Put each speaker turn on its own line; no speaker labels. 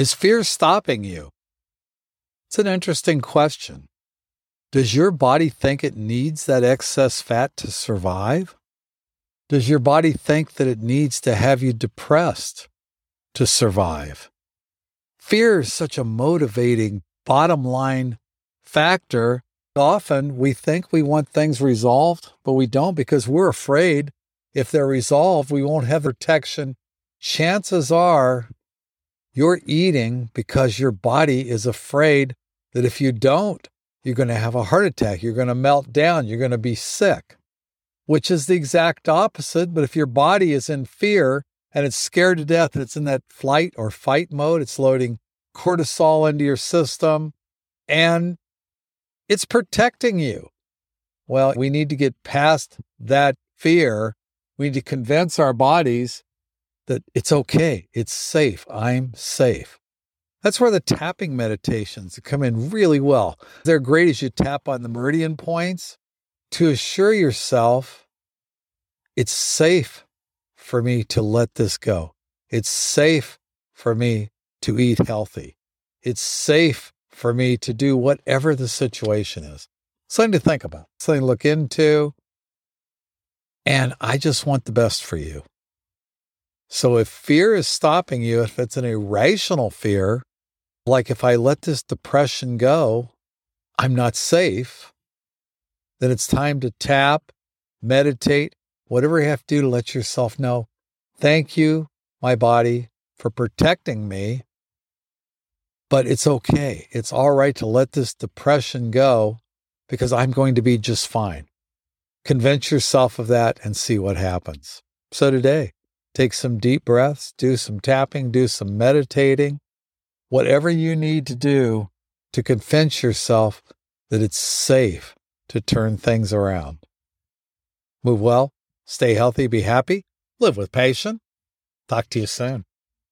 Is fear stopping you? It's an interesting question. Does your body think it needs that excess fat to survive? Does your body think that it needs to have you depressed to survive? Fear is such a motivating bottom line factor. Often we think we want things resolved, but we don't because we're afraid if they're resolved, we won't have protection. Chances are you're eating because your body is afraid that if you don't, you're going to have a heart attack, you're going to melt down, you're going to be sick, which is the exact opposite. But if your body is in fear and it's scared to death and it's in that flight or fight mode, it's loading cortisol into your system and it's protecting you. Well, we need to get past that fear. We need to convince our bodies that it's okay, it's safe, I'm safe. That's where the tapping meditations come in really well. They're great as you tap on the meridian points to assure yourself it's safe for me to let this go. It's safe for me to eat healthy. It's safe for me to do whatever the situation is. Something to think about, something to look into. And I just want the best for you. So if fear is stopping you, if it's an irrational fear, like if I let this depression go, I'm not safe, then it's time to tap, meditate, whatever you have to do to let yourself know, thank you, my body, for protecting me. But it's okay. It's all right to let this depression go because I'm going to be just fine. Convince yourself of that and see what happens. So today, take some deep breaths, do some tapping, do some meditating, whatever you need to do to convince yourself that it's safe to turn things around. Move well, stay healthy, be happy, live with patience. Talk to you soon.